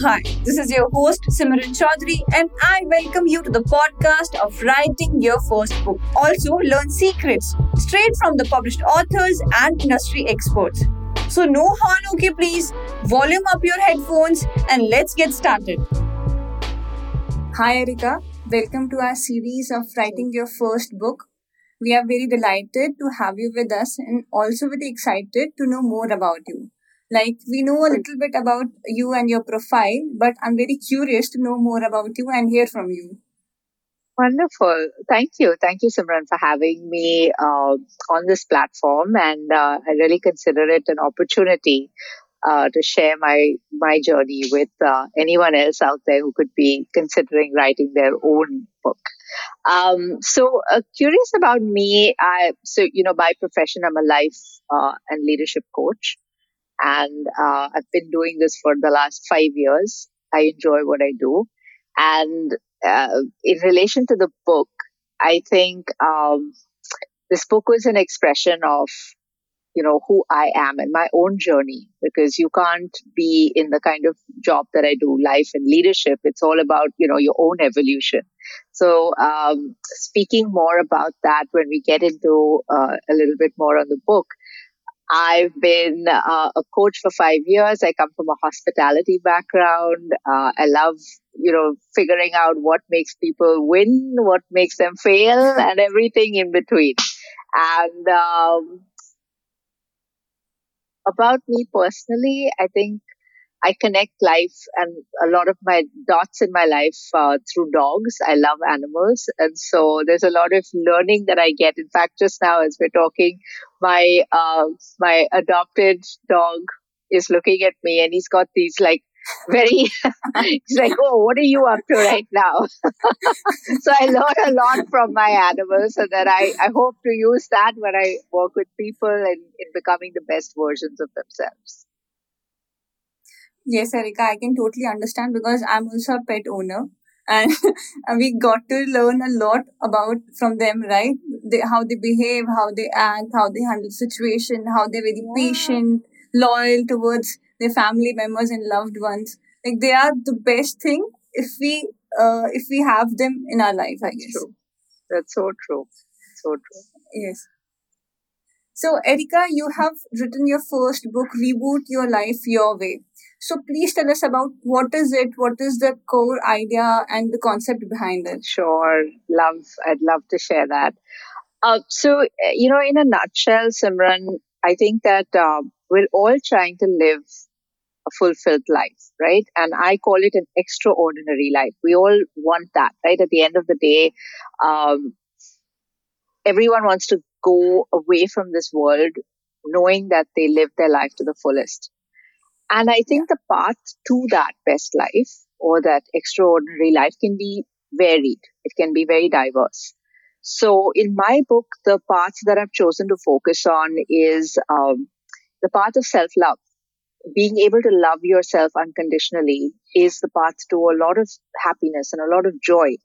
hi, this is your host Simran Chaudhary, and I welcome you to the podcast of Writing Your First Book. Also, learn secrets straight from the published authors and industry experts. So, no horn, okay, please. Volume up your headphones and let's get started. Hi, Erica. Welcome to our series of Writing Your First Book. We are very delighted to have you with us and also very excited to know more about you. Like, we know a little bit about you and your profile, but I'm very curious to know more about you and hear from you. Wonderful. Thank you. Thank you, Simran, for having me uh, on this platform. And uh, I really consider it an opportunity uh, to share my my journey with uh, anyone else out there who could be considering writing their own book. Um, so, uh, curious about me, I so you know by profession I'm a life uh, and leadership coach and uh, I've been doing this for the last five years. I enjoy what I do, and uh, in relation to the book, I think um, this book was an expression of you know who I am and my own journey because you can't be in the kind of job that I do, life and leadership. It's all about you know your own evolution. So, um, speaking more about that when we get into uh, a little bit more on the book, I've been uh, a coach for five years. I come from a hospitality background. Uh, I love, you know, figuring out what makes people win, what makes them fail, and everything in between. And um, about me personally, I think I connect life and a lot of my dots in my life uh, through dogs. I love animals. And so there's a lot of learning that I get. In fact, just now as we're talking, my, uh, my adopted dog is looking at me and he's got these like very, he's like, oh, what are you up to right now? so I learn a lot from my animals and that I, I hope to use that when I work with people and in becoming the best versions of themselves. Yes, Erica, I can totally understand because I'm also a pet owner and we got to learn a lot about from them, right? They, how they behave, how they act, how they handle situation, how they're very yeah. patient, loyal towards their family members and loved ones. Like they are the best thing if we uh, if we have them in our life, I guess. True. That's so true. So true. Yes. So, Erica, you have written your first book, Reboot Your Life Your Way. So please tell us about what is it, what is the core idea and the concept behind it. Sure, love. I'd love to share that. Uh, so you know, in a nutshell, Simran, I think that uh, we're all trying to live a fulfilled life, right? And I call it an extraordinary life. We all want that, right? At the end of the day, um, everyone wants to go away from this world knowing that they live their life to the fullest. And I think the path to that best life or that extraordinary life can be varied. It can be very diverse. So in my book, the path that I've chosen to focus on is um, the path of self-love. Being able to love yourself unconditionally is the path to a lot of happiness and a lot of joy.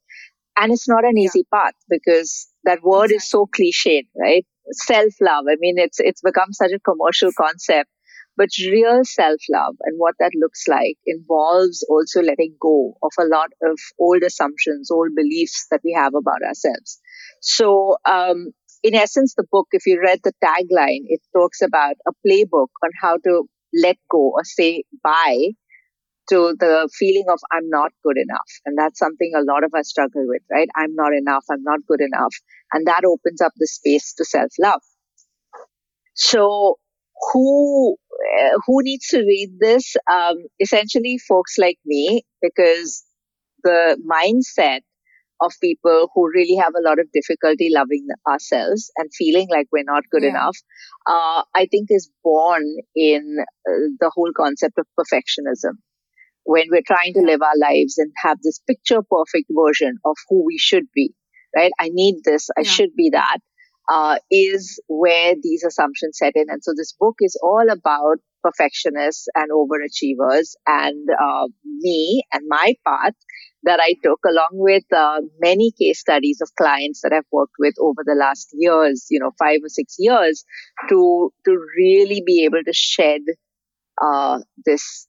And it's not an easy path because that word is so cliched, right? Self-love. I mean, it's, it's become such a commercial concept but real self love and what that looks like involves also letting go of a lot of old assumptions, old beliefs that we have about ourselves. So, um, in essence, the book, if you read the tagline, it talks about a playbook on how to let go or say bye to the feeling of I'm not good enough. And that's something a lot of us struggle with, right? I'm not enough. I'm not good enough. And that opens up the space to self love. So who uh, who needs to read this? Um, essentially, folks like me, because the mindset of people who really have a lot of difficulty loving ourselves and feeling like we're not good yeah. enough, uh, I think is born in uh, the whole concept of perfectionism. When we're trying to live our lives and have this picture perfect version of who we should be, right? I need this, I yeah. should be that uh, is where these assumptions set in. And so this book is all about perfectionists and overachievers and uh, me and my path that I took along with uh, many case studies of clients that I've worked with over the last years, you know, five or six years to, to really be able to shed uh, this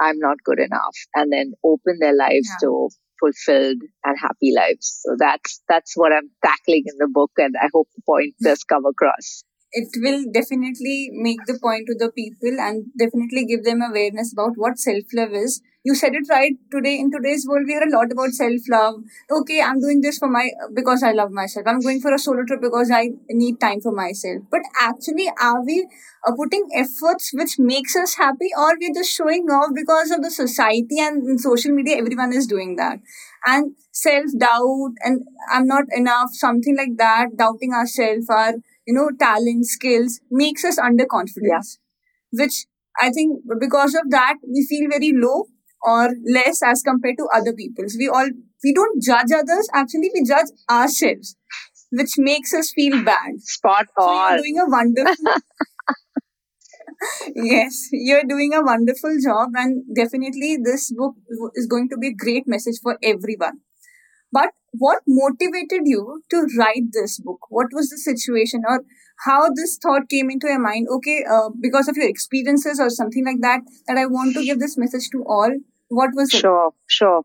I'm not good enough and then open their lives yeah. to fulfilled and happy lives. So that's that's what I'm tackling in the book and I hope the point does come across it will definitely make the point to the people and definitely give them awareness about what self love is. You said it right today. In today's world, we hear a lot about self love. Okay, I'm doing this for my because I love myself. I'm going for a solo trip because I need time for myself. But actually, are we uh, putting efforts which makes us happy, or we're just showing off because of the society and social media? Everyone is doing that, and self doubt and I'm not enough, something like that. Doubting ourselves, our you know, talent, skills makes us underconfidence, yeah. which I think because of that we feel very low or less as compared to other people. So we all we don't judge others. Actually, we judge ourselves, which makes us feel bad. Spot on. So you're doing a wonderful. yes, you're doing a wonderful job, and definitely this book is going to be a great message for everyone. But what motivated you to write this book? What was the situation or how this thought came into your mind? Okay, uh, because of your experiences or something like that, that I want to give this message to all. What was it? Sure, sure.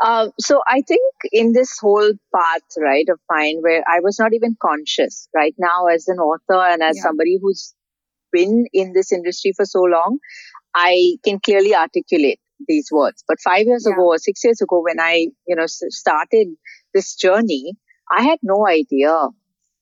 Uh, so I think in this whole path, right, of mine, where I was not even conscious, right now as an author and as yeah. somebody who's been in this industry for so long, I can clearly articulate these words. But five years yeah. ago or six years ago, when I, you know, started this journey, I had no idea.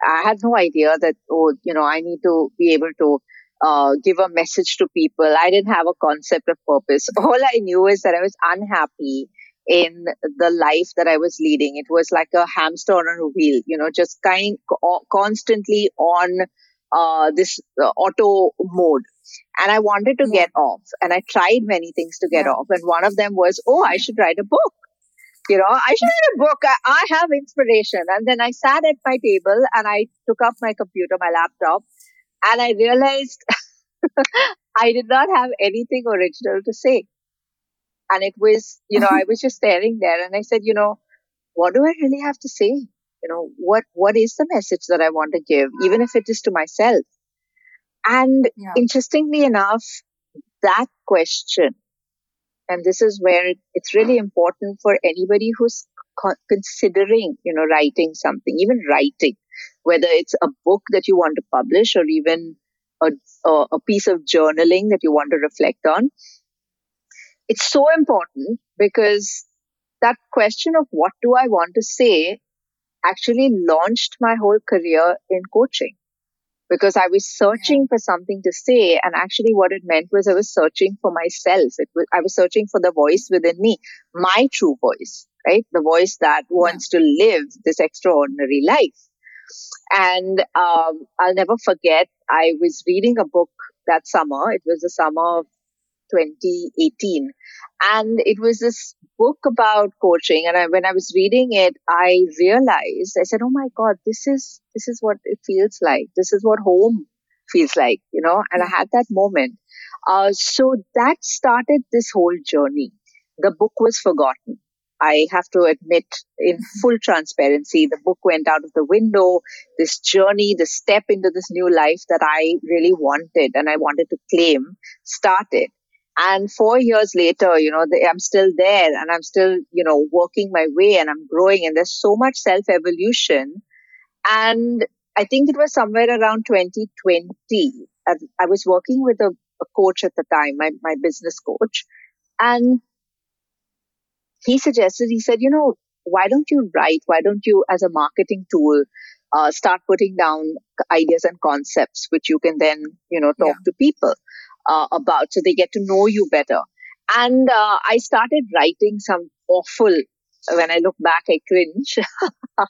I had no idea that, oh, you know, I need to be able to uh, give a message to people. I didn't have a concept of purpose. All I knew is that I was unhappy in the life that I was leading. It was like a hamster on a wheel, you know, just kind constantly on uh, this uh, auto mode and I wanted to get off. And I tried many things to get off. And one of them was, oh, I should write a book. You know, I should write a book. I, I have inspiration. And then I sat at my table and I took up my computer, my laptop, and I realized I did not have anything original to say. And it was, you know, I was just staring there and I said, you know, what do I really have to say? You know, what, what is the message that I want to give, even if it is to myself? And yeah. interestingly enough, that question, and this is where it's really important for anybody who's co- considering, you know, writing something, even writing, whether it's a book that you want to publish or even a, a piece of journaling that you want to reflect on. It's so important because that question of what do I want to say actually launched my whole career in coaching because I was searching yeah. for something to say. And actually what it meant was I was searching for myself. It was, I was searching for the voice within me, my true voice, right? The voice that wants yeah. to live this extraordinary life. And um, I'll never forget, I was reading a book that summer. It was the summer of 2018. And it was this book about coaching. And I, when I was reading it, I realized, I said, Oh my God, this is, this is what it feels like. This is what home feels like, you know, and I had that moment. Uh, so that started this whole journey. The book was forgotten. I have to admit in full transparency, the book went out of the window. This journey, the step into this new life that I really wanted and I wanted to claim started. And four years later, you know, I'm still there and I'm still, you know, working my way and I'm growing and there's so much self evolution. And I think it was somewhere around 2020. I was working with a, a coach at the time, my, my business coach. And he suggested, he said, you know, why don't you write? Why don't you, as a marketing tool, uh, start putting down ideas and concepts, which you can then, you know, talk yeah. to people uh, about so they get to know you better. And uh, I started writing some awful, when I look back, I cringe.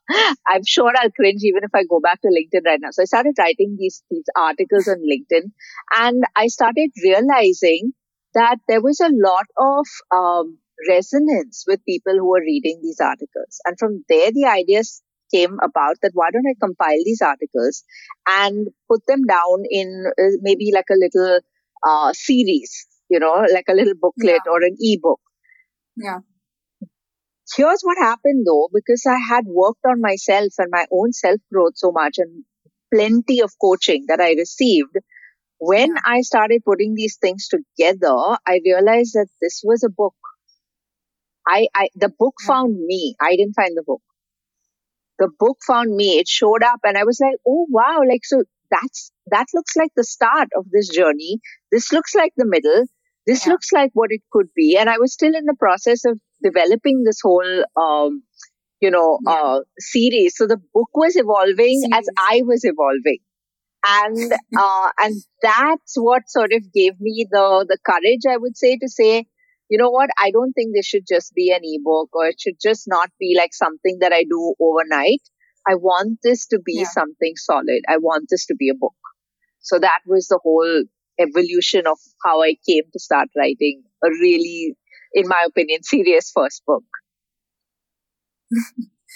I'm sure I'll cringe even if I go back to LinkedIn right now. So I started writing these, these articles on LinkedIn and I started realizing that there was a lot of um, resonance with people who were reading these articles. And from there, the ideas came about that why don't I compile these articles and put them down in uh, maybe like a little uh, series, you know, like a little booklet yeah. or an ebook. Yeah. Here's what happened though, because I had worked on myself and my own self growth so much and plenty of coaching that I received, When Yeah. I started putting these things together, I realized that this was a book. I, I the book Yeah. found me. I didn't find the book. The book found me. It showed up, and I was like, "Oh wow!" Like so, that's that looks like the start of this journey. This looks like the middle. This Yeah. looks like what it could be. And I was still in the process of developing this whole, um, you know, Yeah. uh, series. So the book was evolving as I was evolving and uh, and that's what sort of gave me the the courage i would say to say you know what i don't think this should just be an ebook or it should just not be like something that i do overnight i want this to be Yeah. something solid. I want this to be a book. So that was the whole evolution of how i came to start writing a really in my opinion serious first book.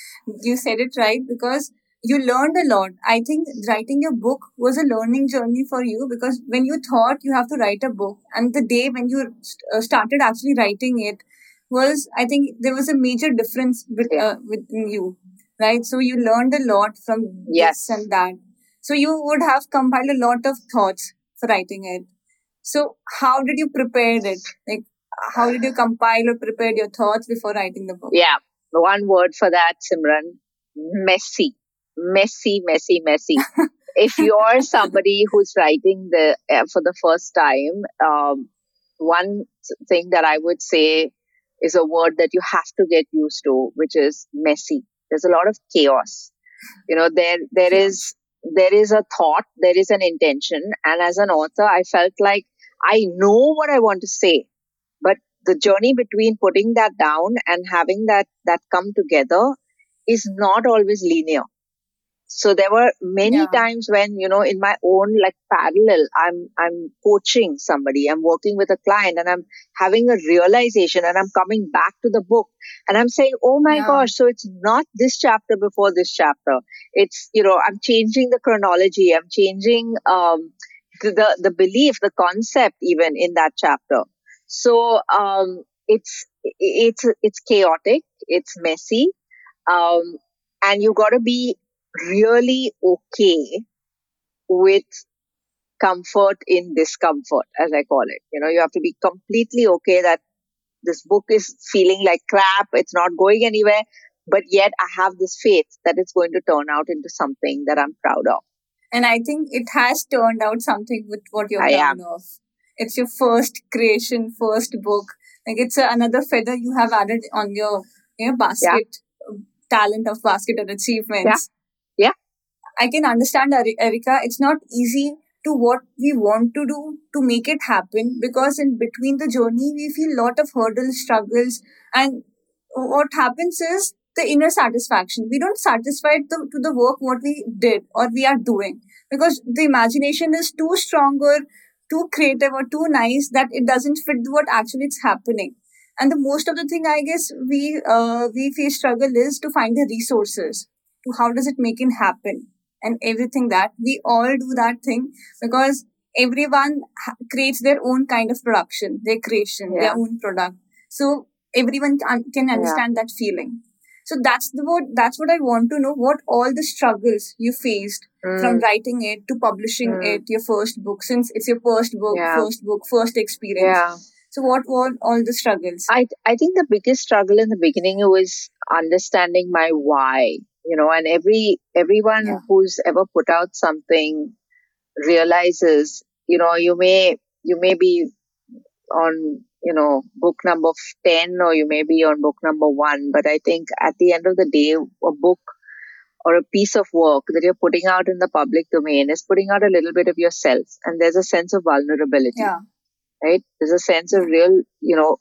You said it right because you learned a lot. I think writing your book was a learning journey for you because when you thought you have to write a book, and the day when you st- uh, started actually writing it was, I think there was a major difference with, uh, within you, right? So you learned a lot from Yes. this and that. So you would have compiled a lot of thoughts for writing it. So how did you prepare it? Like, how did you compile or prepare your thoughts before writing the book? yeah one word for that simran messy messy messy messy if you're somebody who's writing the uh, for the first time um, one thing that i would say is a word that you have to get used to which is messy there's a lot of chaos. You know there there is there is a thought there is an intention and as an author i felt like i know what i want to say but the journey between putting that down and having that that come together is not always linear so there were many Yeah. times when you know in my own like parallel i'm i'm coaching somebody i'm working with a client and i'm having a realization and i'm coming back to the book and i'm saying oh my Yeah. gosh so it's not this chapter before this chapter it's you know i'm changing the chronology i'm changing um the the, belief the concept even in that chapter so um it's it's it's chaotic it's messy um and you got to be really okay with comfort in discomfort, as I call it. You know, you have to be completely okay that this book is feeling like crap, it's not going anywhere, but yet I have this faith that it's going to turn out into something that I'm proud of. And I think it has turned out something with what you're proud of. It's your first creation, first book. Like it's a, another feather you have added on your you know, basket, talent of basket of achievements. Yeah. I can understand, Eri- Erica. It's not easy to what we want to do to make it happen because in between the journey we feel lot of hurdles, struggles, and what happens is the inner satisfaction. We don't satisfy the, to the work what we did or we are doing because the imagination is too stronger, too creative or too nice that it doesn't fit what actually it's happening. And the most of the thing I guess we uh, we face struggle is to find the resources. To how does it make it happen and everything that we all do that thing because everyone ha- creates their own kind of production, their creation, Yeah. their own product. So everyone can, can understand that feeling. So that's the what that's what I want to know. What all the struggles you faced from Mm, writing it to publishing Mm. it, your first book, since it's your first book, Yeah. first book, first experience. yeah. So what were all the struggles? I I think the biggest struggle in the beginning was understanding my why. You know, and every everyone Yeah. who's ever put out something realizes, you know, you may you may be on you know book number 10 or you may be on book number 1 but i think at the end of the day a book or a piece of work that you're putting out in the public domain is putting out a little bit of yourself and there's a sense of vulnerability yeah, right? There's a sense of real, you know,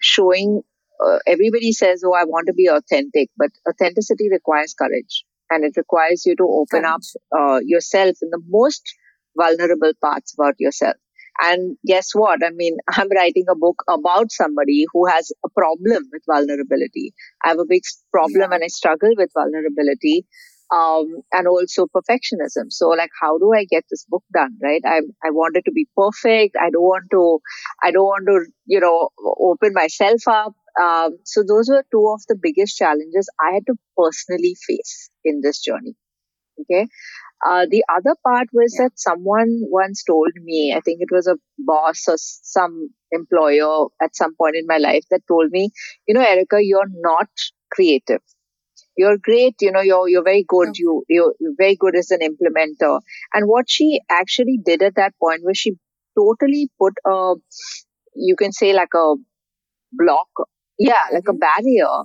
showing. Uh, everybody says, "Oh, I want to be authentic," but authenticity requires courage, and it requires you to open up uh, yourself in the most vulnerable parts about yourself. And guess what? I mean, I'm writing a book about somebody who has a problem with vulnerability. I have a big problem Yeah. and I struggle with vulnerability um, and also perfectionism. So, like, how do I get this book done? Right? I I want it to be perfect. I don't want to. I don't want to. You know, open myself up. Um, so those were two of the biggest challenges I had to personally face in this journey. Okay. Uh, the other part was yeah. that someone once told me, I think it was a boss or some employer at some point in my life that told me, you know, Erica, you're not creative. You're great, you know, you're, you're very good. You, you're very good as an implementer. And what she actually did at that point was she totally put a, you can say like a block, yeah, like a mm-hmm. barrier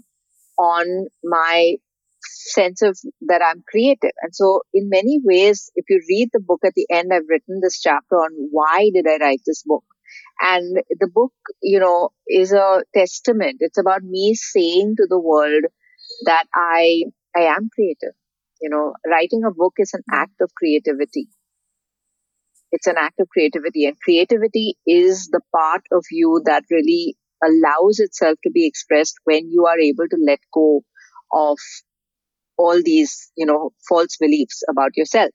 on my sense of that I'm creative. And so in many ways, if you read the book at the end, I've written this chapter on why did I write this book? And the book, you know, is a testament. It's about me saying to the world that I, I am creative. You know, writing a book is an act of creativity. It's an act of creativity and creativity is the part of you that really allows itself to be expressed when you are able to let go of all these, you know, false beliefs about yourself.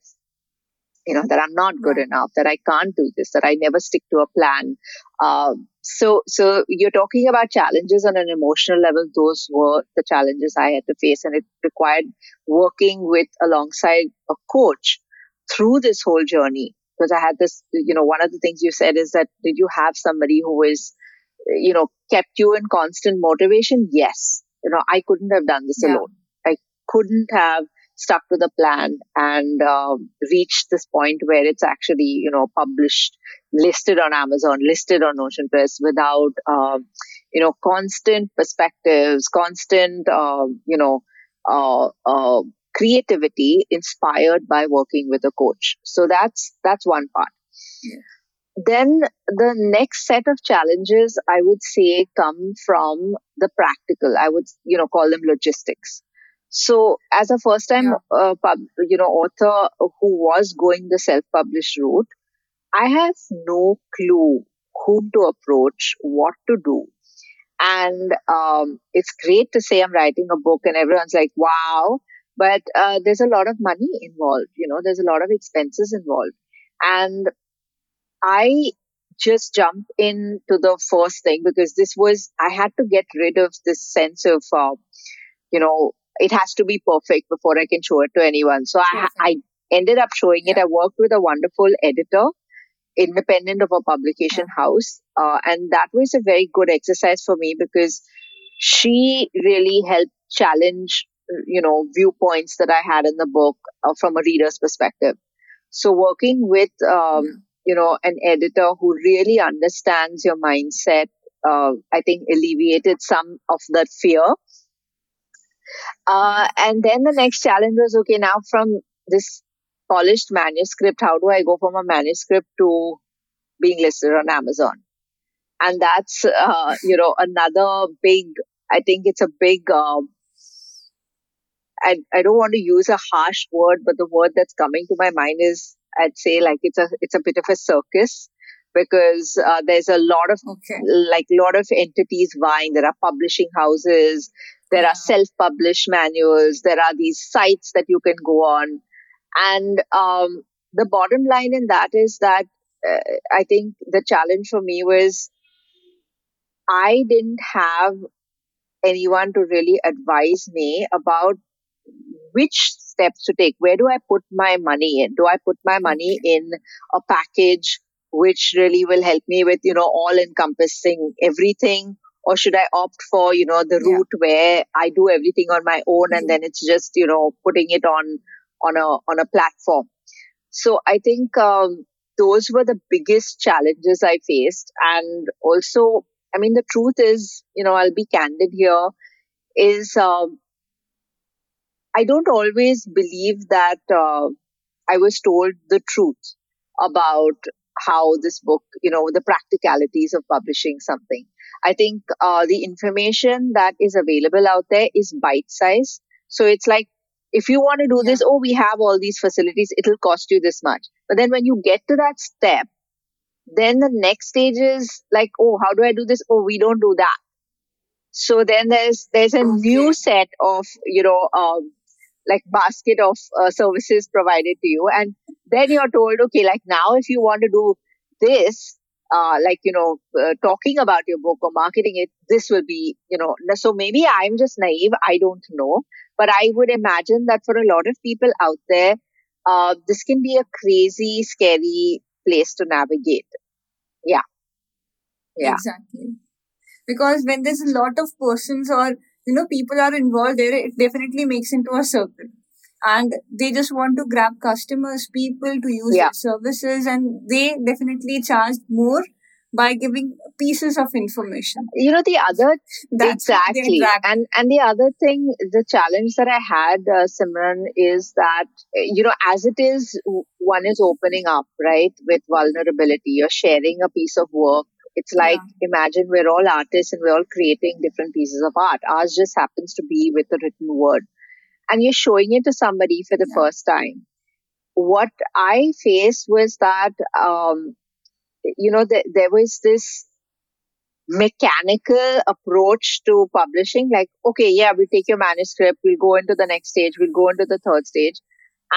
You know, that I'm not good enough, that I can't do this, that I never stick to a plan. Um, so, so you're talking about challenges on an emotional level. Those were the challenges I had to face and it required working with alongside a coach through this whole journey. Because I had this, you know, one of the things you said is that did you have somebody who is you know, kept you in constant motivation? Yes. You know, I couldn't have done this yeah. alone couldn't have stuck to the plan and uh, reached this point where it's actually you know published listed on amazon listed on Notion Press without uh, you know constant perspectives constant uh, you know uh, uh, creativity inspired by working with a coach. So that's that's one part. Yeah. then the next set of challenges i would say come from the practical. I would you know call them logistics so, as a first time, yeah. uh, pub, you know, author who was going the self-published route, I have no clue whom to approach, what to do. And um, it's great to say I'm writing a book, and everyone's like, "Wow!" But uh, there's a lot of money involved. You know, there's a lot of expenses involved, and I just jumped into the first thing because this was I had to get rid of this sense of, uh, you know, it has to be perfect before I can show it to anyone. So I, I ended up showing yeah. it. I worked with a wonderful editor, independent of a publication house. Uh, and that was a very good exercise for me because she really helped challenge, you know, viewpoints that I had in the book uh, from a reader's perspective. So working with, um, you know, an editor who really understands your mindset, uh, I think alleviated some of that fear uh, and then the next challenge was okay, now from this polished manuscript, how do I go from a manuscript to being listed on Amazon? And that's, uh, you know, another big, I think it's a big, um, I, I don't want to use a harsh word, but the word that's coming to my mind is, I'd say like it's a, it's a bit of a circus because uh, there's a lot of okay. like a lot of entities vying. There are publishing houses, there are self-published manuals. There are these sites that you can go on. And um, the bottom line in that is that uh, I think the challenge for me was I didn't have anyone to really advise me about which steps to take. Where do I put my money in? Do I put my money in a package which really will help me with, you know, all encompassing everything? Or should I opt for, you know, the route yeah. where I do everything on my own and mm-hmm. then it's just, you know, putting it on, on a, on a platform. So I think, um, those were the biggest challenges I faced. And also, I mean, the truth is, you know, I'll be candid here is, um, I don't always believe that, uh, I was told the truth about how this book, you know, the practicalities of publishing something. I think uh, the information that is available out there is bite size. So it's like, if you want to do yeah. this, oh, we have all these facilities, it'll cost you this much. But then when you get to that step, then the next stage is like, oh, how do I do this? Oh, we don't do that. So then there's there's a okay. new set of you know um, like basket of uh, services provided to you, and then you're told, okay, like now if you want to do this, uh, like you know uh, talking about your book or marketing it this will be you know so maybe i'm just naive i don't know but i would imagine that for a lot of people out there uh, this can be a crazy, scary place to navigate. Yeah. Yeah. Exactly. Because when there's a lot of persons or, you know, people are involved there, it definitely makes into a circle. And they just want to grab customers, people to use yeah. their services, and they definitely charge more by giving pieces of information. You know, the other That's exactly, and and the other thing, the challenge that I had, uh, Simran, is that you know, as it is, one is opening up, right, with vulnerability. You're sharing a piece of work. It's like yeah. imagine we're all artists and we're all creating different pieces of art. Ours just happens to be with a written word, and you're showing it to somebody for the yeah. first time. What I faced was that um, you know, th- there was this mechanical approach to publishing like okay yeah we'll take your manuscript we'll go into the next stage we'll go into the third stage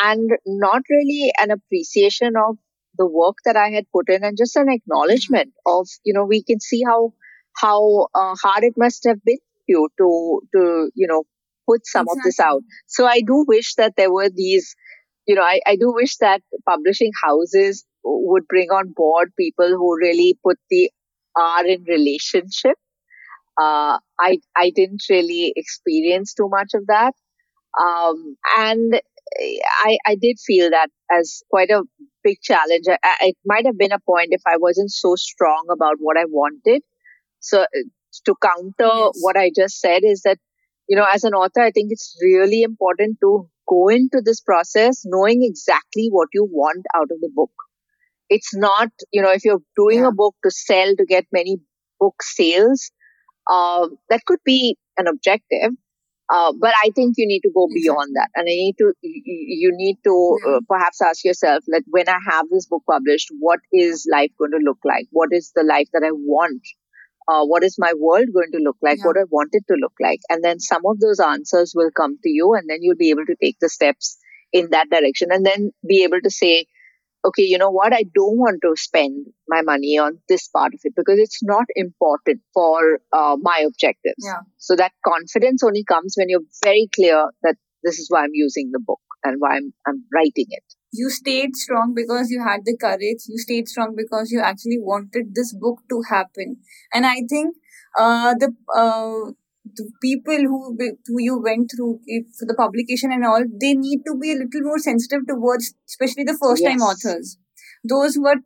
and not really an appreciation of the work that i had put in and just an acknowledgement mm-hmm. of you know we can see how how uh, hard it must have been you to to you know put some exactly. of this out so i do wish that there were these you know I, I do wish that publishing houses would bring on board people who really put the R in relationship. Uh, I I didn't really experience too much of that, um, and I I did feel that as quite a big challenge. I, it might have been a point if I wasn't so strong about what I wanted. So to counter yes. what I just said is that you know as an author, I think it's really important to go into this process knowing exactly what you want out of the book it's not, you know, if you're doing yeah. a book to sell to get many book sales, uh, that could be an objective. Uh, but I think you need to go beyond that, and I need to you, need to uh, perhaps ask yourself that when I have this book published, what is life going to look like? What is the life that I want? Uh, what is my world going to look like? Yeah. What I want it to look like? And then some of those answers will come to you, and then you'll be able to take the steps in that direction, and then be able to say, okay, you know what, I don't want to spend my money on this part of it because it's not important for uh, my objectives. Yeah. So that confidence only comes when you're very clear that this is why I'm using the book and why I'm, I'm writing it. You stayed strong because you had the courage. You stayed strong because you actually wanted this book to happen. And I think uh, the uh, the people who who you went through for the publication and all, they need to be a little more sensitive towards, especially the first time yes. authors. Those who are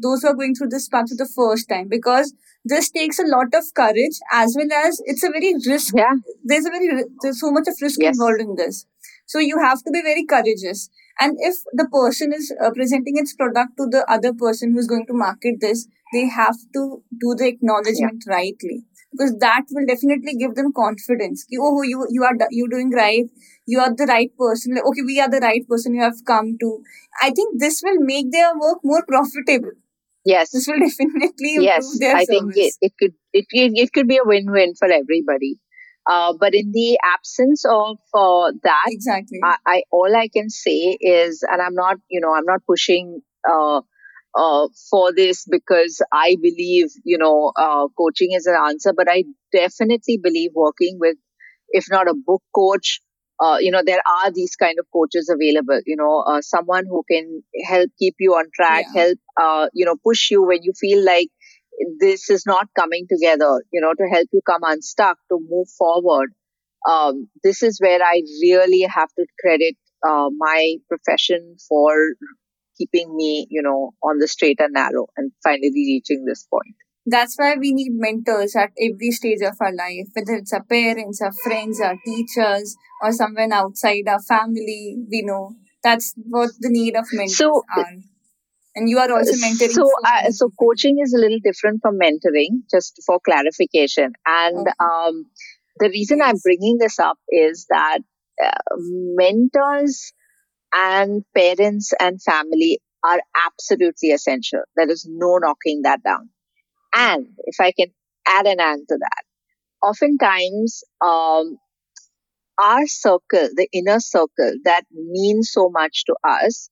those who are going through this path for the first time, because this takes a lot of courage as well as it's a very risk. Yeah. There's a very there's so much of risk yes. involved in this. So you have to be very courageous. And if the person is uh, presenting its product to the other person who's going to market this, they have to do the acknowledgement yeah. rightly because that will definitely give them confidence. Oh, you you are you doing right. You are the right person. Like, okay, we are the right person. You have come to. I think this will make their work more profitable. Yes, this will definitely improve yes, their I service. think it, it could it, it could be a win win for everybody. Uh, but in the absence of uh, that, exactly, I, I, all I can say is, and I'm not, you know, I'm not pushing uh, uh, for this because I believe, you know, uh, coaching is an answer, but I definitely believe working with, if not a book coach, uh, you know, there are these kind of coaches available, you know, uh, someone who can help keep you on track, yeah. help, uh, you know, push you when you feel like this is not coming together, you know, to help you come unstuck, to move forward. Um, this is where I really have to credit uh, my profession for keeping me, you know, on the straight and narrow and finally reaching this point. That's why we need mentors at every stage of our life, whether it's our parents, our friends, our teachers, or someone outside our family. We know that's what the need of mentors so, are. And you are also mentoring. So, uh, so coaching is a little different from mentoring, just for clarification. And okay. um, the reason. I'm bringing this up is that uh, mentors and parents and family are absolutely essential. There is no knocking that down. And if I can add an and to that, oftentimes, um, our circle, the inner circle that means so much to us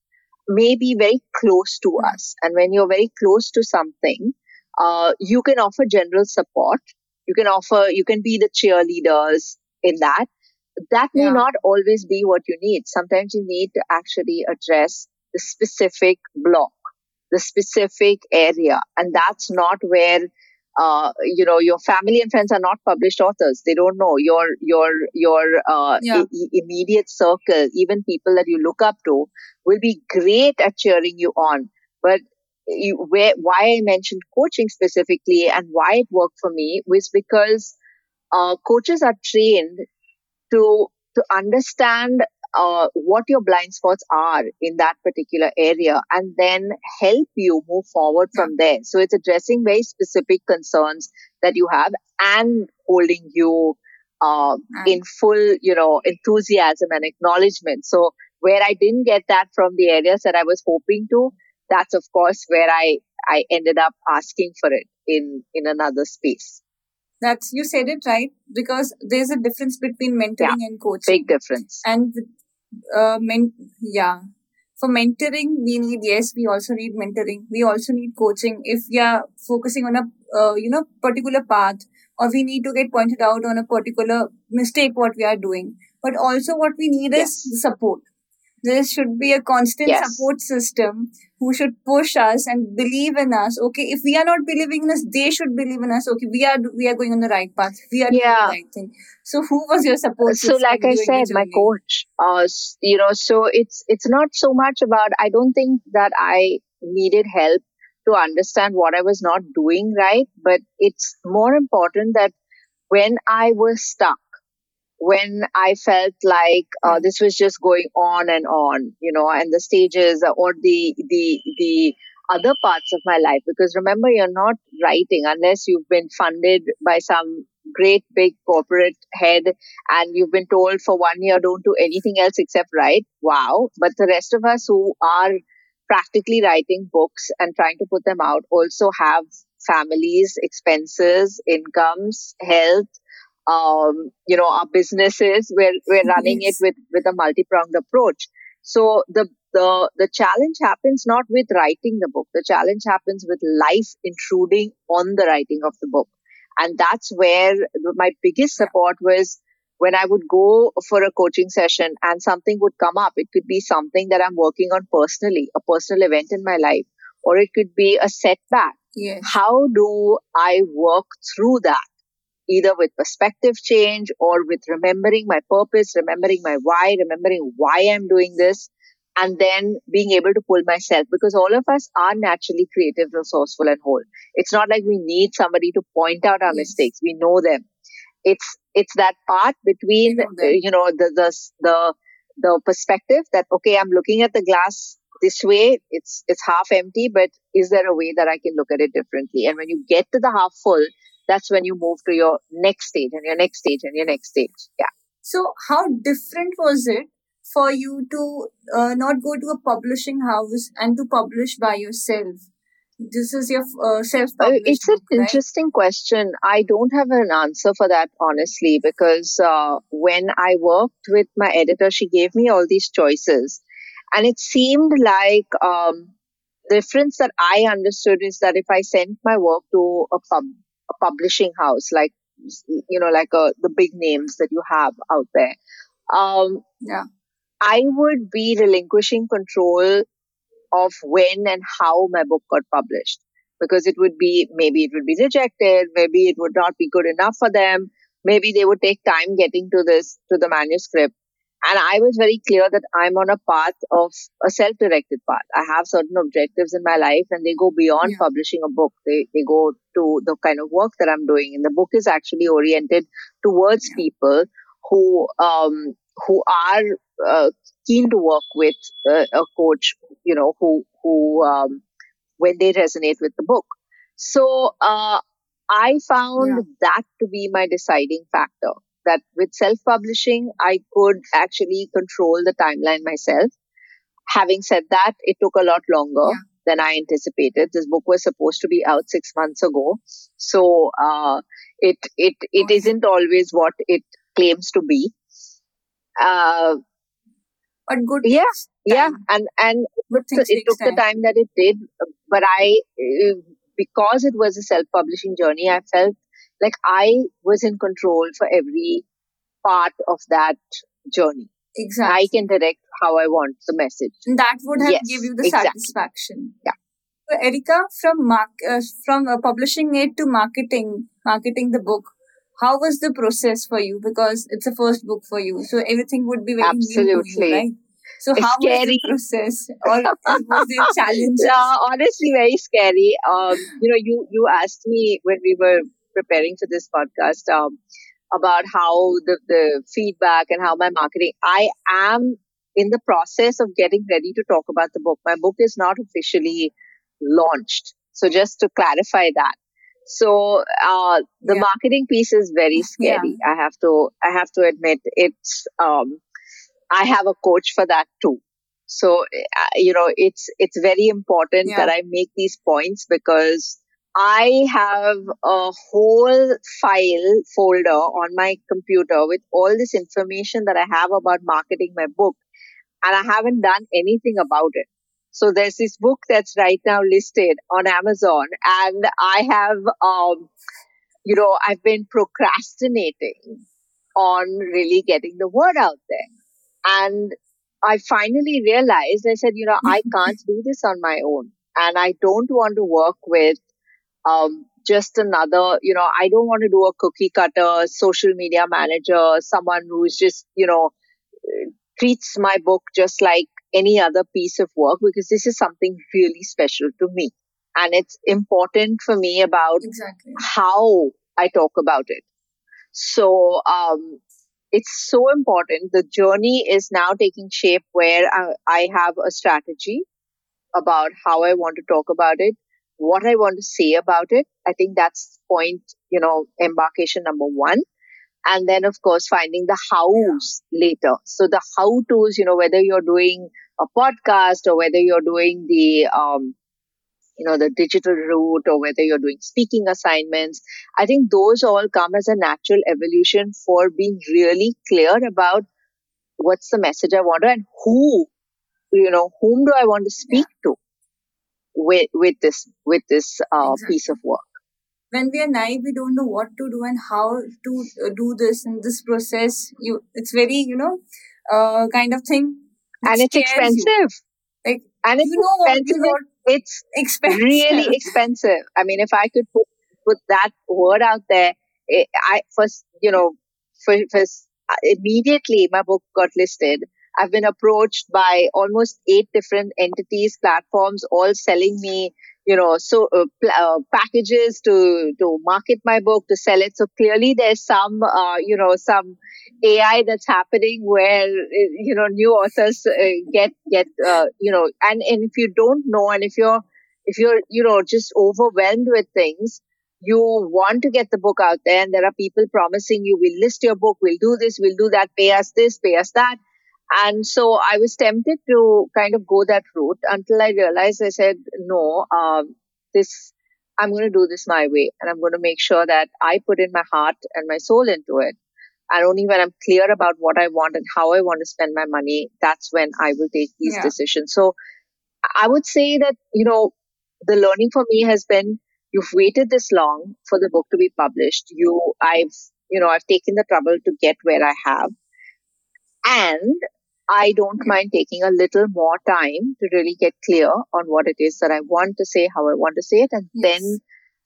may be very close to hmm. us. And when you're very close to something, uh, you can offer general support. You can offer, you can be the cheerleaders in that that may Yeah. not always be what you need. Sometimes you need to actually address the specific block, the specific area. And that's not where, uh, you know, your family and friends are not published authors. They don't know your, your, your, uh, Yeah. i- immediate circle, even people that you look up to will be great at cheering you on. But you, where, why I mentioned coaching specifically and why it worked for me was because uh, coaches are trained to to understand uh, what your blind spots are in that particular area and then help you move forward from there. So it's addressing very specific concerns that you have and holding you uh, in full, you know, enthusiasm and acknowledgement. So where I didn't get that from the areas that I was hoping to, that's of course where I I ended up asking for it in in another space. That's you said it right because there's a difference between mentoring and coaching. Big difference. and uh, men- yeah for mentoring we need yes we also need mentoring we also need coaching if we are focusing on a uh, you know particular path or we need to get pointed out on a particular mistake what we are doing but also what we need Yes. is support there should be a constant Yes. support system who should push us and believe in us okay? If we are not believing in us they should believe in us okay? We are we are going on the right path. We are doing Yeah. the right thing. So who was your support so like i said my coach uh you know so it's it's not so much about i don't think that i needed help to understand what i was not doing right but it's more important that when i was stuck when i felt like uh, Hmm. this was just going on and on you know and the stages or the the the other parts of my life. Because remember you're not writing unless you've been funded by some great big corporate head and you've been told for one year don't do anything else except write. Wow. But the rest of us who are practically writing books and trying to put them out also have families expenses incomes health um, you know our businesses we're, we're running it with with a multi-pronged approach so the the the challenge happens not with writing the book the challenge happens with life intruding on the writing of the book and that's where my biggest support was when I would go for a coaching session and something would come up. It could be something that I'm working on personally, a personal event in my life, or it could be a setback. yes How do I work through that? Either with perspective change or with remembering my purpose, remembering my why, remembering why I'm doing this, and then being able to pull myself because all of us are naturally creative, resourceful, and whole. It's not like we need somebody to point out our Yes. mistakes. We know them. It's it's that part between We know them. you know the the the the perspective that okay, I'm looking at the glass this way. It's it's half empty, but is there a way that I can look at it differently? And when you get to the half full, that's when you move to your next stage and your next stage and your next stage. Yeah. So, how different was it for you to uh, not go to a publishing house and to publish by yourself? This is your uh, Uh, self-published it's an right? interesting question. I don't have an answer for that, honestly, because uh, when I worked with my editor, she gave me all these choices. And it seemed like um, the difference that I understood is that if I sent my work to a, pub, a publishing house, like, you know, like uh, the big names that you have out there, um, Yeah. I would be relinquishing control of when and how my book got published because it would be maybe it would be rejected maybe it would not be good enough for them maybe they would take time getting to this to the manuscript and i was very clear that i'm on a path of a self-directed path i have certain objectives in my life and they go beyond Yeah. publishing a book they, they go to the kind of work that i'm doing and the book is actually oriented towards Yeah. people who um who are uh, keen to work with uh, a coach you know who who um, when they resonate with the book so uh, i found Yeah. that to be my deciding factor that with self publishing i could actually control the timeline myself having said that it took a lot longer Yeah. than i anticipated this book was supposed to be out 6 months ago so uh, it it it Okay. isn't always what it claims to be uh, But good. Yeah, yeah and and it takes took the time. time that it did but i uh, because it was a self-publishing journey i felt like i was in control for every part of that journey. Exactly. I can direct how I want the message. And that would have Yes, give you the exactly. satisfaction. Yeah. So, Erica, from mark, uh, from uh, publishing it to marketing, marketing the book, how was the process for you? Because it's a first book for you, so everything would be very new to Absolutely. you, right? So It's how was scary. the process, or was there challenges? Yeah, honestly, very scary. Um, you know, you you asked me when we were preparing for this podcast um, about how the the feedback and how my marketing. I am in the process of getting ready to talk about the book. My book is not officially launched, so just to clarify that. So uh, the Yeah. marketing piece is very scary. I have to I have to admit it's. Um, I have a coach for that too. So uh, you know, it's it's very important Yeah. that I make these points because I have a whole file folder on my computer with all this information that I have about marketing my book, and I haven't done anything about it. So there's this book that's right now listed on Amazon, and I have, um, you know, I've been procrastinating on really getting the word out there. And I finally realized, I said, you know, I can't do this on my own. And I don't want to work with um, just another, you know, I don't want to do a cookie cutter social media manager, someone who's just, you know, treats my book just like any other piece of work because this is something really special to me. And it's important for me about Exactly. how I talk about it. So, um, it's so important. The journey is now taking shape where I, I have a strategy about how I want to talk about it, what I want to say about it. I think that's point, you know, embarkation number one. And then, of course, finding the hows later. So the how to's, you know, whether you're doing a podcast or whether you're doing the, um, you know, the digital route or whether you're doing speaking assignments. I think those all come as a natural evolution for being really clear about what's the message I want to and who, you know, whom do I want to speak to with, with this, with this, uh, Exactly. piece of work. When we are naive, we don't know what to do and how to uh, do this in this process. You, it's very, you know, uh, kind of thing. And it's scares you. expensive. Like And it's you know expensive. what It's expensive. really expensive. I mean, if I could put, put that word out there, eh, I first, you know, for, first, uh, immediately my book got listed. I've been approached by almost eight different entities, platforms, all selling me, you know, so uh, uh, packages to to market my book to sell it. So clearly, there's some, uh, you know, some AI that's happening where uh, you know new authors uh, get get uh, you know, and and if you don't know, and if you're if you're you know just overwhelmed with things you want to get the book out there and there are people promising you we'll list your book we'll do this we'll do that pay us this pay us that and so i was tempted to kind of go that route until i realized i said no um, this i'm going to do this my way and i'm going to make sure that i put in my heart and my soul into it and only when i'm clear about what i want and how i want to spend my money that's when i will take these Yeah. decisions so I would say that, you know, the learning for me has been you've waited this long for the book to be published. You, I've, you know, I've taken the trouble to get where I have. And I don't mind taking a little more time to really get clear on what it is that I want to say, how I want to say it, and Yes. then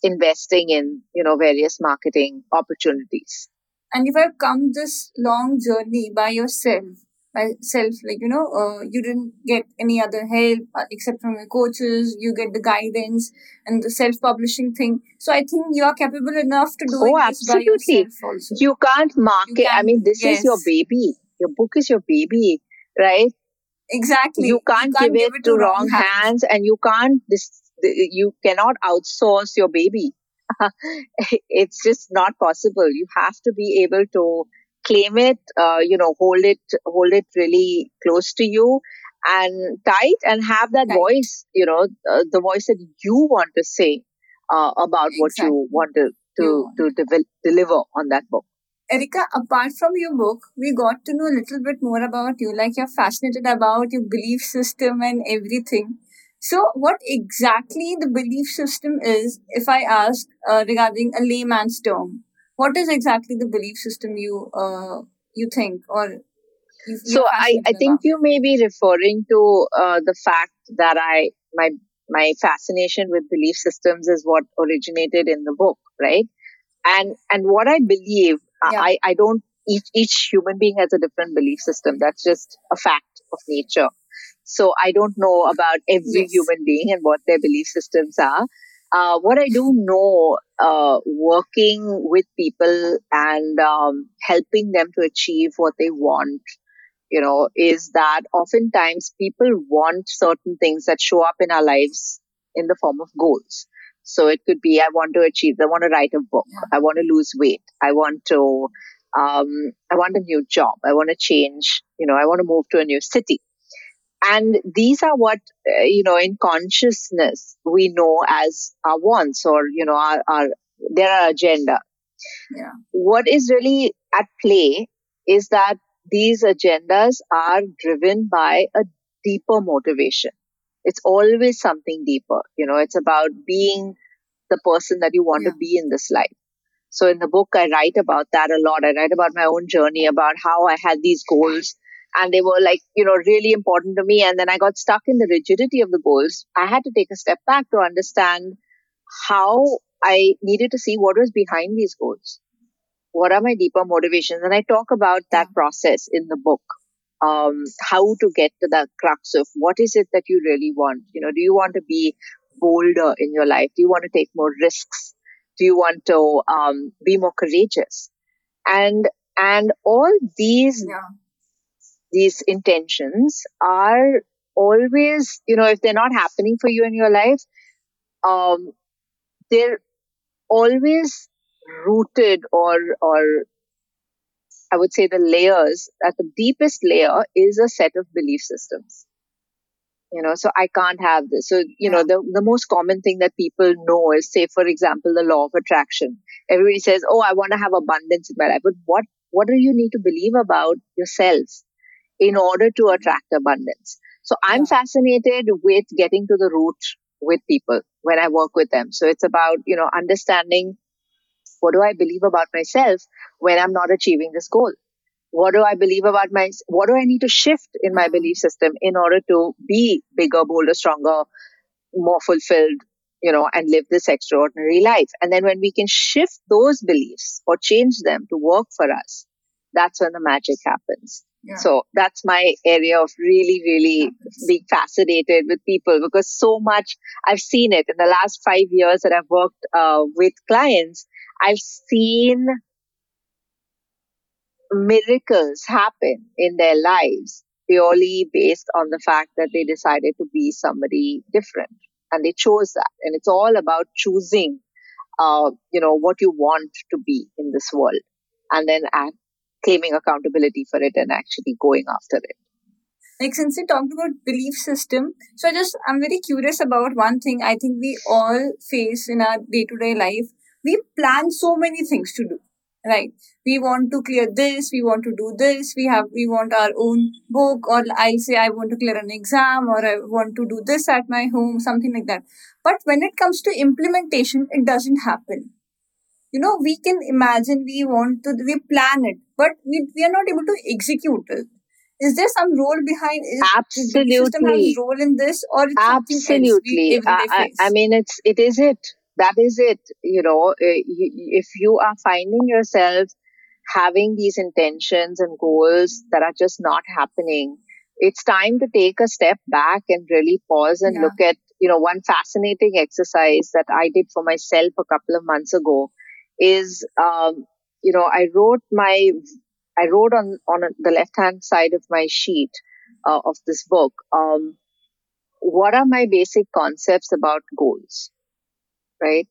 investing in, you know, various marketing opportunities. and if I've come this long journey by yourself, by self, like you know, uh, you didn't get any other help uh, except from your coaches. You get the guidance and the self-publishing thing. So I think you are capable enough to doing Oh, absolutely. yourself also. You can't market. I can- mean, this is your baby. Your book is your baby, right? exactly. you can't, give, it to wrong hands, and you can't this you cannot outsource your baby it's just not possible you have to be able to claim it uh, you know hold it hold it really close to you and tight and have that Tight. voice you know uh, the voice that you want to say uh, about what you want to to, to devel- deliver on that book Erica, apart from your book, we got to know a little bit more about you. Like you're fascinated about your belief system and everything. So, what exactly the belief system is, if I ask uh, regarding a layman's term, what is exactly the belief system you uh, you think or you, so I, I think you may be referring to uh, the fact that I my my fascination with belief systems is what originated in the book, right? And and what I believe, yeah. I I don't each each human being has a different belief system. That's just a fact of nature. So I don't know about every yes. human being and what their belief systems are. Uh, what I do know, uh, working with people and um, helping them to achieve what they want, you know, is that oftentimes people want certain things that show up in our lives in the form of goals. So it could be, I want to achieve, I want to write a book. I want to lose weight. I want to, um, I want a new job. I want to change, you know, I want to move to a new city. And these are what, uh, you know, in consciousness we know as our wants or, you know, our, our their agenda. Yeah. What is really at play is that these agendas are driven by a deeper motivation. It's always something deeper. You know, it's about being the person that you want yeah. to be in this life. So in the book, I write about that a lot. I write about my own journey, about how I had these goals and they were like, you know, really important to me. And then I got stuck in the rigidity of the goals. I had to take a step back to understand how I needed to see what was behind these goals. What are my deeper motivations? And I talk about that process in the book. Um, how to get to the crux of what is it that you really want? You know, do you want to be bolder in your life? Do you want to take more risks? Do you want to um, be more courageous? And and all these yeah these intentions are always, you know, if they're not happening for you in your life, um, they're always rooted or, or I would say the layers at the deepest layer is a set of belief systems. You know, so I can't have this. So, you know, the, the most common thing that people know is, say, for example, the law of attraction. Everybody says, Oh, I want to have abundance in my life. But what, what do you need to believe about yourself? in order to attract abundance. So I'm fascinated with getting to the root with people when I work with them. So it's about, you know, understanding what do I believe about myself when I'm not achieving this goal? What do I believe about my, what do I need to shift in my belief system in order to be bigger, bolder, stronger, more fulfilled, you know, and live this extraordinary life? And then when we can shift those beliefs or change them to work for us, that's when the magic happens. So that's my area of really, really being fascinated with people because so much I've seen it in the last five years that I've worked uh, with clients. I've seen miracles happen in their lives purely based on the fact that they decided to be somebody different and they chose that. And it's all about choosing, uh, you know, what you want to be in this world and then act claiming accountability for it and actually going after it. Like since we talked about belief system, so I just I'm very curious about one thing I think we all face in our day to day life. We plan so many things to do right? We want to clear this we want to do this we have we want our own book or i'll say i want to clear an exam or i want to do this at my home something like that. But when it comes to implementation it doesn't happen. You know we can imagine we want to we plan it but we, we are not able to execute it. Is there some role behind is absolutely the system has role in this or absolutely. I, I, mean it's it is it that is it you know if you are finding yourself having these intentions and goals that are just not happening it's time to take a step back and really pause and yeah. look at you know one fascinating exercise that i did for myself a couple of months ago is, um, you know, I wrote my, I wrote on, on the left hand side of my sheet uh, of this book, um, what are my basic concepts about goals, right?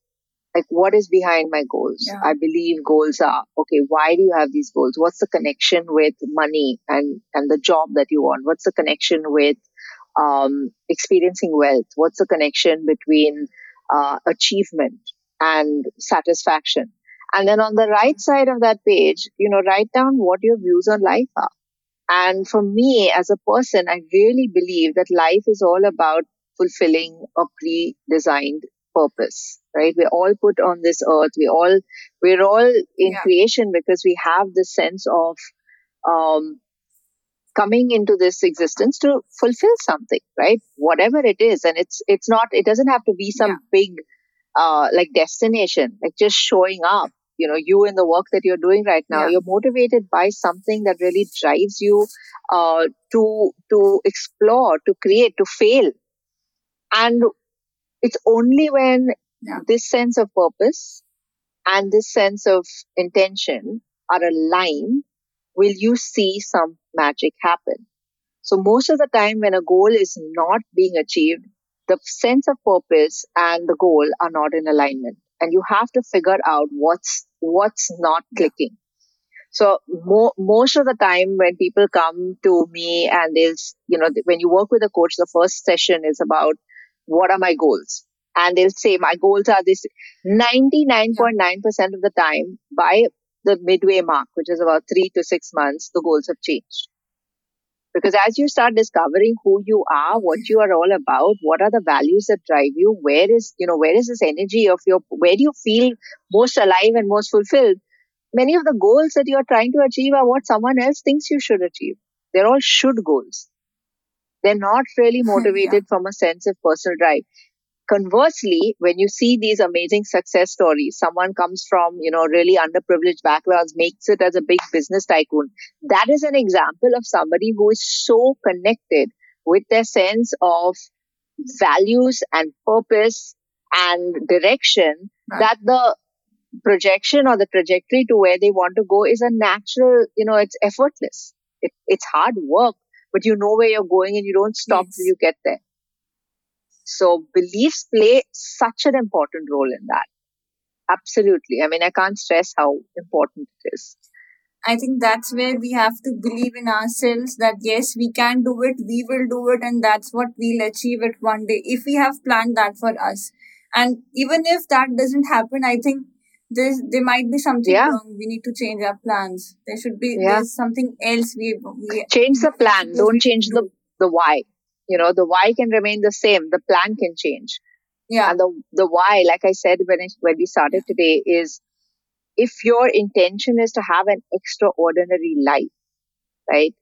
Like what is behind my goals? Yeah. I believe goals are, okay, why do you have these goals? What's the connection with money and, and the job that you want? What's the connection with, um, experiencing wealth? What's the connection between, uh, achievement and satisfaction. And then on the right side of that page, you know, write down what your views on life are. And for me as a person, I really believe that life is all about fulfilling a pre-designed purpose, right? We're all put on this earth. We all, we're all in yeah. creation because we have the sense of um, coming into this existence to fulfill something, right? Whatever it is, and it's it's not. It doesn't have to be some Yeah. big uh, like destination, like just showing up. You know, you in the work that you're doing right now, Yeah. you're motivated by something that really drives you uh, to to explore, to create, to fail, and it's only when Yeah. this sense of purpose and this sense of intention are aligned will you see some magic happen. So most of the time when a goal is not being achieved, the sense of purpose and the goal are not in alignment. And you have to figure out what's, what's not clicking. So mo- most of the time when people come to me and they'll, you know, when you work with a coach, the first session is about what are my goals? And they'll say my goals are this 99.9% of the time by the midway mark, which is about three to six months, the goals have changed. Because as you start discovering who you are, what you are all about, what are the values that drive you, where is, you know, where is this energy of your, where do you feel most alive and most fulfilled? Many of the goals that you are trying to achieve are what someone else thinks you should achieve. They're all should goals. They're not really motivated from a sense of personal drive conversely, when you see these amazing success stories, someone comes from, you know, really underprivileged backgrounds, makes it as a big business tycoon. That is an example of somebody who is so connected with their sense of values and purpose and direction Right. that the projection or the trajectory to where they want to go is a natural, you know, it's effortless. It, it's hard work, but you know where you're going and you don't stop till you get there. So beliefs play such an important role in that. Absolutely. I mean, I can't stress how important it is. I think that's where we have to believe in ourselves that yes, we can do it, we will do it, and that's what we'll achieve it one day if we have planned that for us. And even if that doesn't happen, I think there's there might be something Yeah. wrong. We need to change our plans. There should be Yeah. there's something else we we Change the plan. Don't change the, the why. You know, the why can remain the same. The plan can change. Yeah. And the, the why, like I said when, I, when we started today, is if your intention is to have an extraordinary life, right?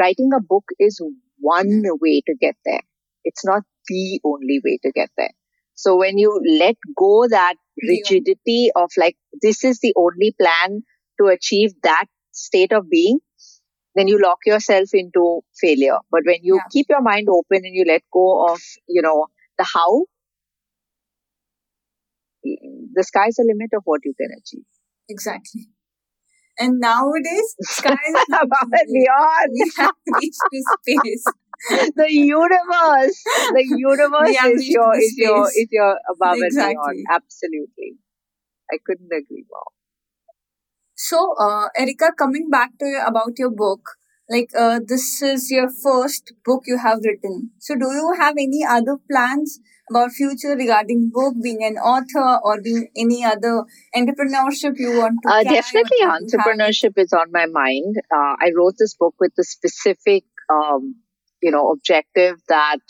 Writing a book is one way to get there. It's not the only way to get there. So when you let go that rigidity of like, this is the only plan to achieve that state of being, then you lock yourself into failure. But when you Yeah. keep your mind open and you let go of, you know, the how, the sky's the limit of what you can achieve. Exactly. And nowadays, sky is not Above the and limit. beyond. We have reached to space. the universe, the universe have is your the is your is your above and Exactly. beyond. Absolutely, I couldn't agree more. So, uh, Erica, coming back to you about your book, like uh, this is your first book you have written. So, do you have any other plans about future regarding book, being an author, or being any other entrepreneurship you want to? Uh, definitely, you have it? entrepreneurship is on my mind. Uh, I wrote this book with the specific, um, you know, objective that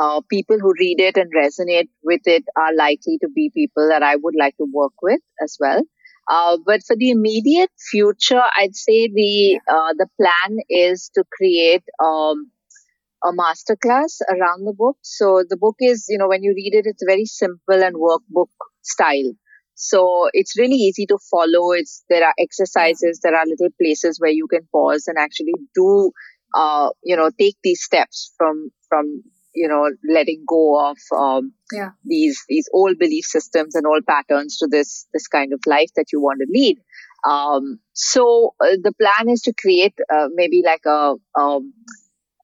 uh, people who read it and resonate with it are likely to be people that I would like to work with as well. Uh, but for the immediate future, I'd say the uh, the plan is to create um, a masterclass around the book. So the book is, you know, when you read it, it's very simple and workbook style. So it's really easy to follow. It's there are exercises, there are little places where you can pause and actually do, uh, you know, take these steps from from you know letting go of um, Yeah. these these old belief systems and old patterns to this this kind of life that you want to lead. Um, so uh, the plan is to create uh, maybe like a um,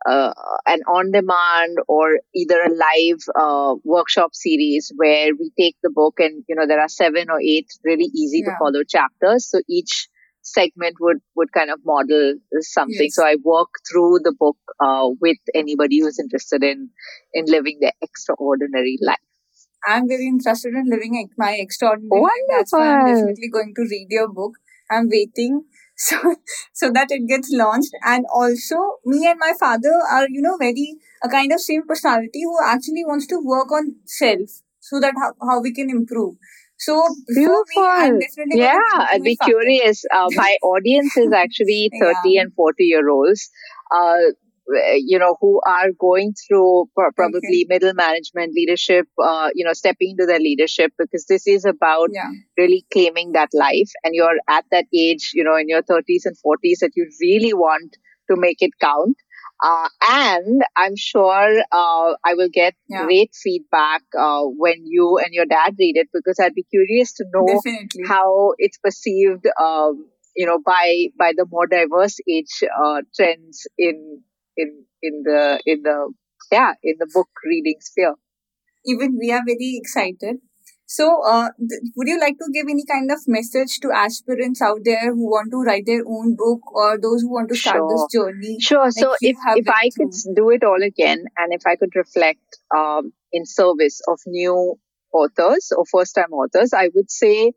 uh, an on-demand or either a live uh, workshop series where we take the book and you know there are seven or eight really easy to follow chapters. So each segment would would kind of model something. Yes. So I walk through the book uh, with anybody who's interested in in living their extraordinary life. I'm very interested in living my extraordinary life. That's why I'm definitely going to read your book. I'm waiting so so that it gets launched. And also, me and my father are, you know, very a kind of same personality who actually wants to work on self so that how, how we can improve. So for me, yeah, I'd be faster. curious. Uh, my audience is actually 30 Yeah. and 40 year olds. Uh, you know, who are going through pro- probably middle management leadership, uh, you know, stepping into their leadership because this is about Yeah, really claiming that life. And you're at that age, you know, in your 30s and 40s that you really want to make it count. Uh, and I'm sure uh, I will get Yeah. great feedback uh, when you and your dad read it because I'd be curious to know definitely. how it's perceived, um, you know, by by the more diverse age uh, trends in in in the in the yeah in the book reading sphere. Even we are very excited. So, uh, th- would you like to give any kind of message to aspirants out there who want to write their own book or those who want to start Sure. this journey? Sure. So if if I could do it all again, and if I could reflect um, in service of new authors or first time authors, I would say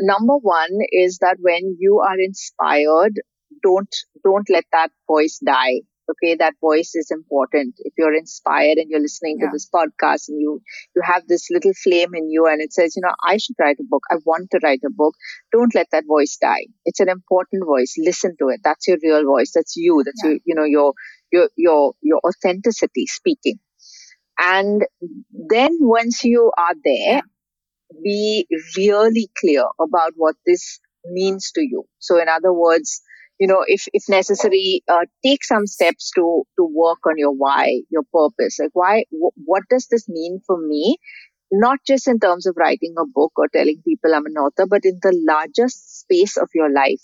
number one is that when you are inspired, don't don't let that voice die. Okay, that voice is important. If you're inspired and you're listening Yeah. to this podcast and you you have this little flame in you and it says, you know, I should write a book. I want to write a book. Don't let that voice die. It's an important voice. Listen to it. That's your real voice. That's you. That's Yeah. your, you know, your your your your authenticity speaking. And then once you are there, Yeah. be really clear about what this means to you. So in other words, you know, if, if necessary, uh, take some steps to, to work on your why, your purpose. Like why, wh- what does this mean for me? Not just in terms of writing a book or telling people I'm an author, but in the largest space of your life.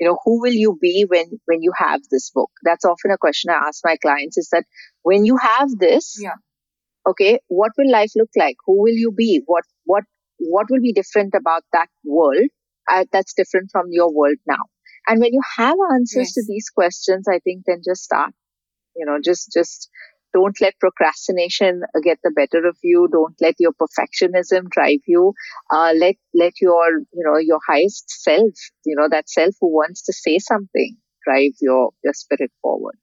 You know, who will you be when, when you have this book? That's often a question I ask my clients is that when you have this, Yeah. okay, what will life look like? Who will you be? What, what, what will be different about that world uh, that's different from your world now? And when you have answers to Yes. these questions, I think then just start. You know, just just don't let procrastination uh, get the better of you. Don't let your perfectionism drive you. Uh, let let your you know your highest self, you know that self who wants to say something, drive your your spirit forward.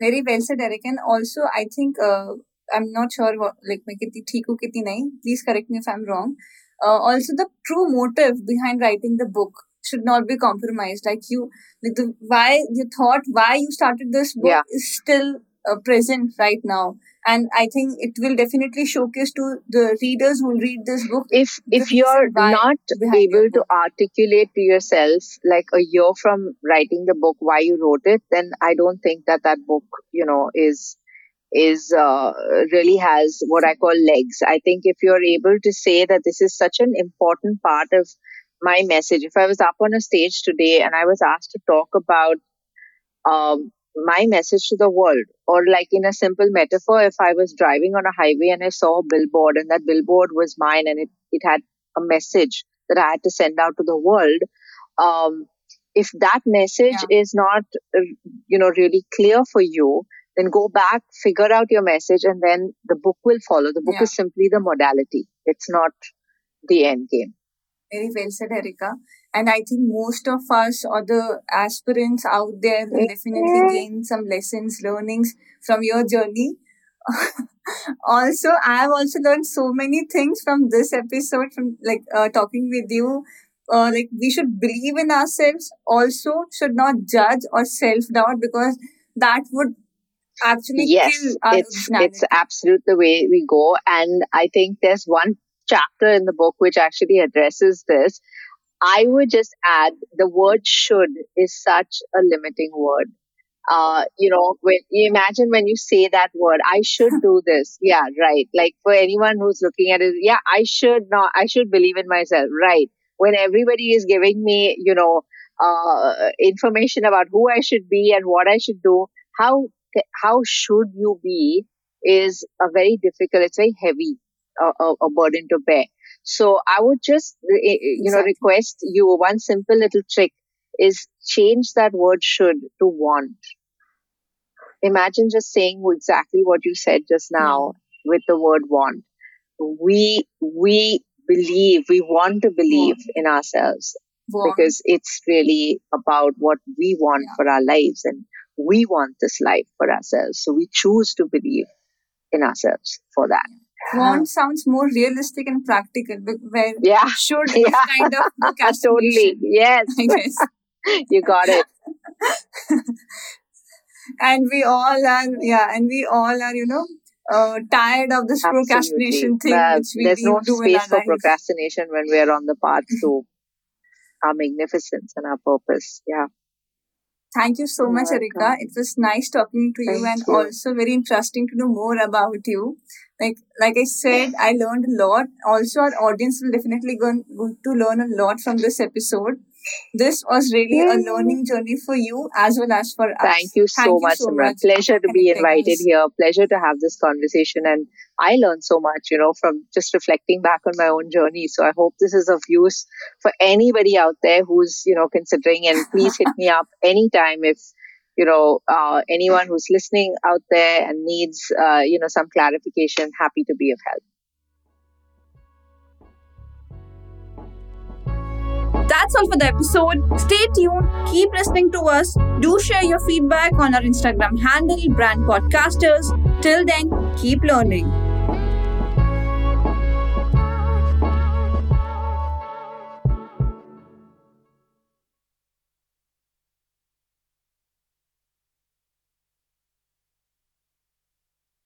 Very well said, Eric. And also, I think uh, I'm not sure what like मैं कितनी ठीक हूँ कितनी नहीं. Please correct me if I'm wrong. Uh, also, the true motive behind writing the book should not be compromised. Like you, like the why you thought why you started this book Yeah. is still uh, present right now, and I think it will definitely showcase to the readers who will read this book. If if you're not able to articulate to yourself like a year from writing the book why you wrote it, then I don't think that that book you know is is uh, really has what I call legs. I think if you're able to say that this is such an important part of my message, if I was up on a stage today and I was asked to talk about um, my message to the world, or like in a simple metaphor, if I was driving on a highway and I saw a billboard and that billboard was mine and it, it had a message that I had to send out to the world, um, if that message is not, uh, you know, really clear for you, then go back, figure out your message, and then the book will follow. The book Yeah. is simply the modality. It's not the end game. Very well said, Erica. And I think most of us or the aspirants out there will definitely gain some lessons, learnings from your journey. also, I have also learned so many things from this episode, from like uh, talking with you. Uh, like we should believe in ourselves. Also, should not judge or self doubt because that would actually yes kill our it's it's absolute the way we go and i think there's one chapter in the book which actually addresses this i would just add the word should is such a limiting word. Uh you know when you imagine when you say that word i should do this. Yeah right. Like for anyone who's looking at it yeah i should not i should believe in myself. Right. When everybody is giving me you know uh information about who i should be and what i should do how how should you be is a very difficult it's very heavy a, a burden to bear. So i would just uh, you know Exactly. request you one simple little trick is change that word should to want. Imagine just saying exactly what you said just now with the word want. We we believe we want to believe in ourselves Want. because it's really about what we want Yeah. for our lives and we want this life for ourselves. So we choose to believe in ourselves for that want sounds more realistic and practical. Where yeah, should yeah. kind of totally yes. I guess you got it. and we all are, yeah, and we all are, you know, uh, tired of this Absolutely. procrastination thing. Well, there's no space for procrastination when we're on the path to our magnificence and our purpose. Yeah. Thank you so You're much, welcome. Erica. It was nice talking to you Thank and you. also very interesting to know more about you. Like like I said, I learned a lot. Also, our audience will definitely going to learn a lot from this episode this was really a learning journey for you as well as for us. Thank you so Thank much, you so Much. Pleasure to be invited here. Pleasure to have this conversation. And I learned so much, you know, from just reflecting back on my own journey. So I hope this is of use for anybody out there who's, you know, considering. And please hit me up anytime if you know uh, anyone who's listening out there and needs uh, you know some clarification happy to be of help That's all for the episode. Stay tuned, keep listening to us. Do share your feedback on our Instagram handle, Brand Podcasters. Till then, keep learning.